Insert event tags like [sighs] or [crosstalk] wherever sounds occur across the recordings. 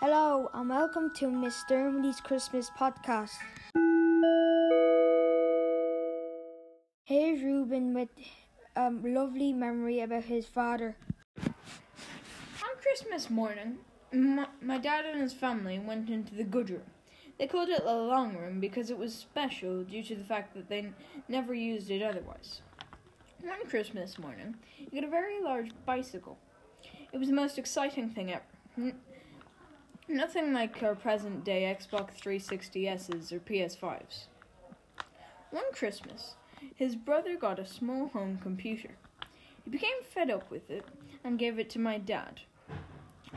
Hello and welcome to Miss Dermody's Christmas podcast. Here's Ruben with a lovely memory about his father. On Christmas morning, my, my dad and his family went into the good room. They called it the long room because it was special due to the fact that they n- never used it otherwise. One Christmas morning, he got a very large bicycle. It was the most exciting thing ever. Nothing like our present day Xbox 360s or PS5s. One Christmas, his brother got a small home computer. He became fed up with it and gave it to my dad.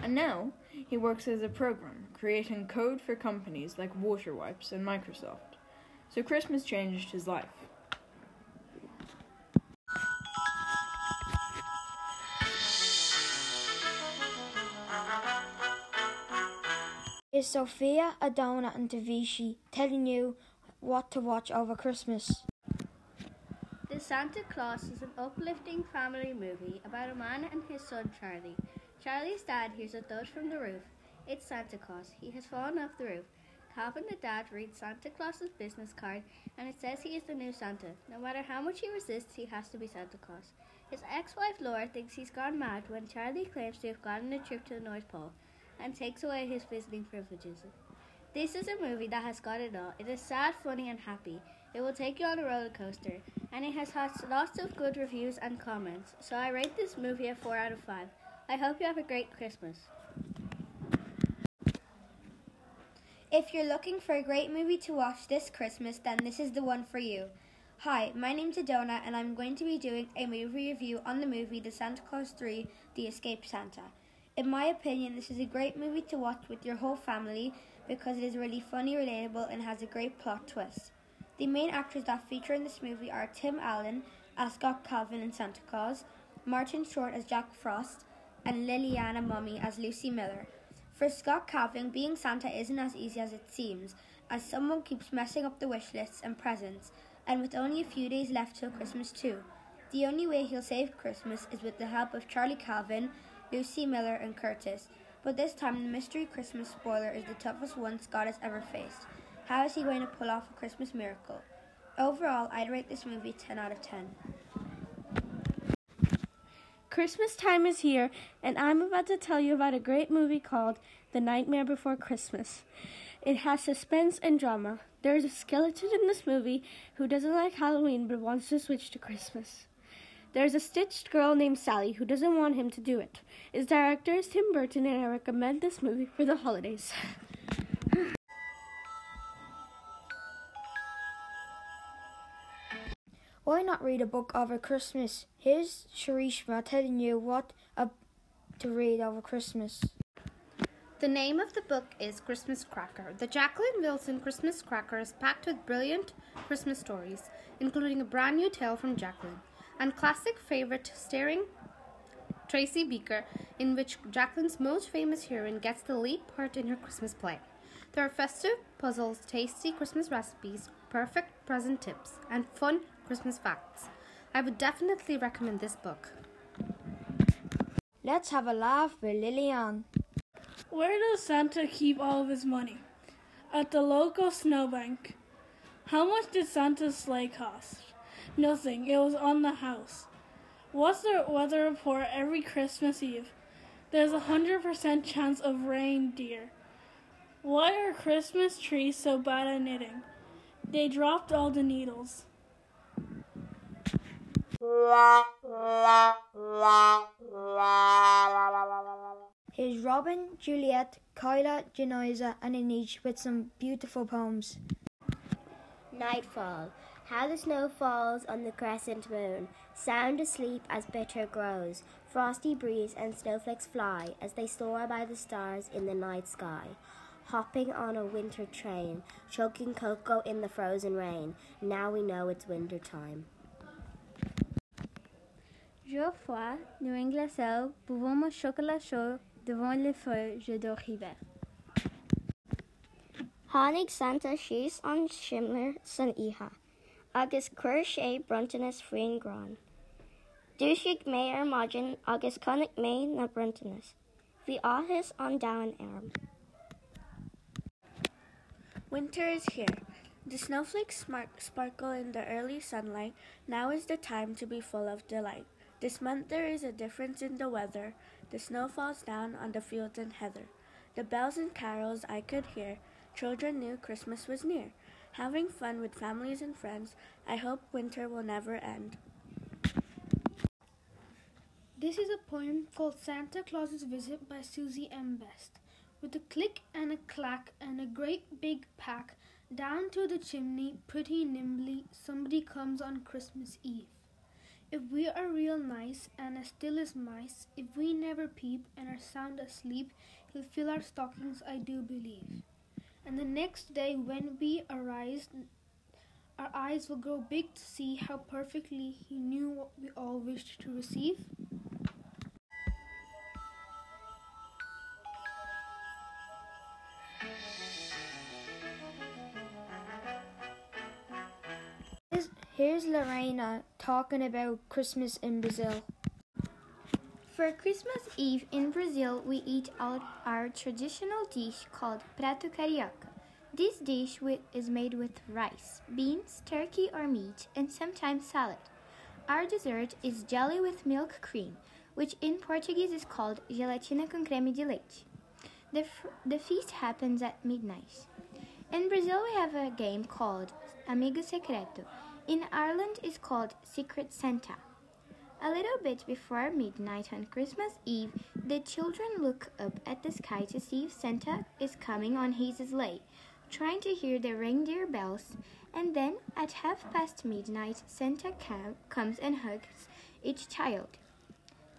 And now he works as a programmer, creating code for companies like Waterwipes and Microsoft. So Christmas changed his life. Is Sophia, Adona, and Tavishi telling you what to watch over Christmas? The Santa Clause is an uplifting family movie about a man and his son Charlie. Charlie's dad hears a thud from the roof. It's Santa Claus. He has fallen off the roof. Calvin the dad reads Santa Claus's business card and it says he is the new Santa. No matter how much he resists, he has to be Santa Claus. His ex-wife Laura thinks he's gone mad when Charlie claims to have gone on a trip to the North Pole and takes away his visiting privileges. This is a movie that has got it all. It is sad, funny, and happy. It will take you on a roller coaster, and it has had lots of good reviews and comments. So I rate this movie a 4 out of 5. I hope you have a great Christmas. If you're looking for a great movie to watch this Christmas, then this is the one for you. Hi, my name's Adona, and I'm going to be doing a movie review on the movie The Santa Clause 3 The Escape Santa. In my opinion, this is a great movie to watch with your whole family because it is really funny, relatable, and has a great plot twist. The main actors that feature in this movie are Tim Allen as Scott Calvin in Santa Claus, Martin Short as Jack Frost, and Liliana Mumy as Lucy Miller. For Scott Calvin, being Santa isn't as easy as it seems, as someone keeps messing up the wish lists and presents, and with only a few days left till Christmas too. The only way he'll save Christmas is with the help of Charlie Calvin, Lucy Miller, and Curtis. But this time, the mystery Christmas spoiler is the toughest one Scott has ever faced. How is he going to pull off a Christmas miracle? Overall, I'd rate this movie 10 out of 10. Christmas time is here, and I'm about to tell you about a great movie called The Nightmare Before Christmas. It has suspense and drama. There is a skeleton in this movie who doesn't like Halloween but wants to switch to Christmas. There's a stitched girl named Sally who doesn't want him to do it. Its director is Tim Burton, and I recommend this movie for the holidays. [sighs] Why not read a book over Christmas? Here's Sharishma telling you what uh, to read over Christmas. The name of the book is Christmas Cracker. The Jacqueline Wilson Christmas Cracker is packed with brilliant Christmas stories, including a brand new tale from Jacqueline and classic favorite starring Tracy Beaker, in which Jacqueline's most famous heroine gets the lead part in her Christmas play. There are festive puzzles, tasty Christmas recipes, perfect present tips, and fun Christmas facts. I would definitely recommend this book. Let's have a laugh with Lillian. Where does Santa keep all of his money? At the local snowbank. How much did Santa's sleigh cost? Nothing. It was on the house. What's the weather report every Christmas Eve? There's a hundred percent chance of rain, dear. Why are Christmas trees so bad at knitting? They dropped all the needles. Here's Robin, Juliet, Kyla, Janiza, and Anish with some beautiful poems. Nightfall. How the snow falls on the crescent moon, sound asleep as bitter grows. Frosty breeze and snowflakes fly as they soar by the stars in the night sky. Hopping on a winter train, choking cocoa in the frozen rain. Now we know it's winter time. Jour froid, New England glaçons, buvons mon chocolat chaud devant le feu, je dors hiver. Hánig Santa síos an simir san ihe, agus chuir sé bruntanas faoin grán. Dúsigh mé ar maidin agus connic mé na bruntanas. Bhí áthas an arm. Winter is here. The snowflakes sparkle in the early sunlight. Now is the time to be full of delight. This month there is a difference in the weather. The snow falls down on the fields and heather. The bells and carols I could hear. Children knew Christmas was near. Having fun with families and friends. I hope winter will never end. This is a poem called Santa Claus's Visit by Susie M. Best. With a click and a clack and a great big pack, down to the chimney, pretty nimbly, somebody comes on Christmas Eve. If we are real nice and as still as mice, if we never peep and are sound asleep, he'll fill our stockings, I do believe. And the next day, when we arise, our eyes will grow big to see how perfectly he knew what we all wished to receive. Here's, Lorena talking about Christmas in Brazil. For Christmas Eve in Brazil, we eat out our traditional dish called prato carioca. This dish is made with rice, beans, turkey or meat, and sometimes salad. Our dessert is jelly with milk cream, which in Portuguese is called gelatina com creme de leite. The, the feast happens at midnight. In Brazil, we have a game called Amigo Secreto. In Ireland, it's called Secret Santa. A little bit before midnight on Christmas Eve, the children look up at the sky to see if Santa is coming on his sleigh, trying to hear the reindeer bells. And then, at half past midnight, Santa com- comes and hugs each child.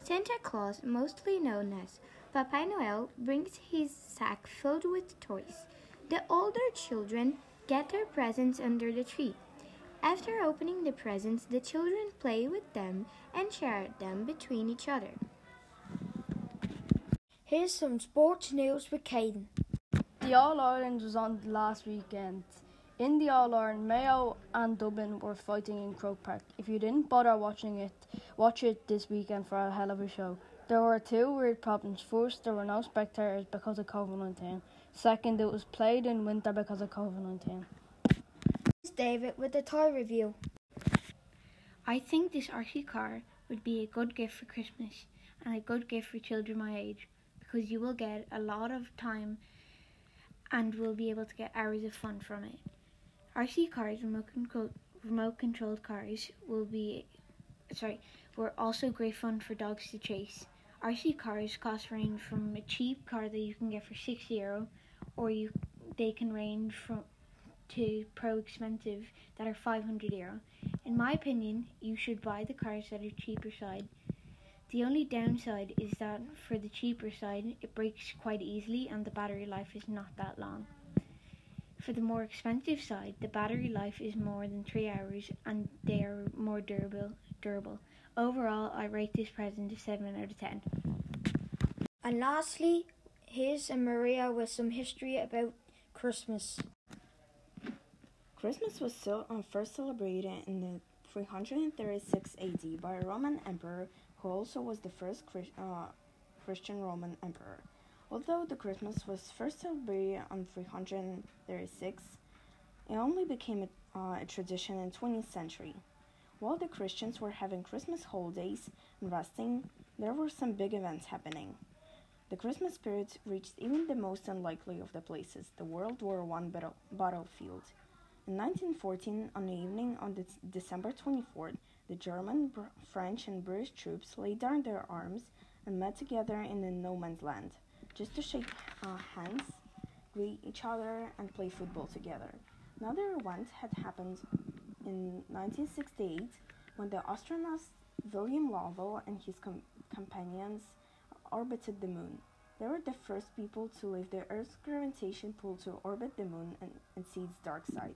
Santa Claus, mostly known as Papai Noel, brings his sack filled with toys. The older children get their presents under the tree. After opening the presents, the children play with them and share them between each other. Here's some sports news with Caden. The All Ireland was on last weekend. In the All Ireland, Mayo and Dublin were fighting in Croke Park. If you didn't bother watching it, watch it this weekend for a hell of a show. There were two weird problems. First, there were no spectators because of COVID 19. Second, it was played in winter because of COVID 19. David with the toy review. I think this RC car would be a good gift for Christmas and a good gift for children my age because you will get a lot of time and will be able to get hours of fun from it. RC cars, remote remote controlled cars, will be sorry, were also great fun for dogs to chase. RC cars cost range from a cheap car that you can get for six euro, or you they can range from to pro expensive that are 500 euro. In my opinion, you should buy the cars that are cheaper side. The only downside is that for the cheaper side, it breaks quite easily and the battery life is not that long. For the more expensive side, the battery life is more than 3 hours and they are more durable. Durable. Overall, I rate this present a 7 out of 10. And lastly, here's a Maria with some history about Christmas. Christmas was so, uh, first celebrated in the 336 AD by a Roman emperor who also was the first Chris, uh, Christian Roman emperor. Although the Christmas was first celebrated on 336, it only became a, uh, a tradition in 20th century. While the Christians were having Christmas holidays and resting, there were some big events happening. The Christmas spirit reached even the most unlikely of the places, the World War I battle- battlefield. In 1914, on the evening on the December 24th, the German, Br- French, and British troops laid down their arms and met together in the no man's land, just to shake uh, hands, greet each other, and play football together. Another event had happened in 1968 when the astronaut William Lovell and his com- companions orbited the moon. They were the first people to leave the Earth's gravitation pull to orbit the moon and, and see its dark side.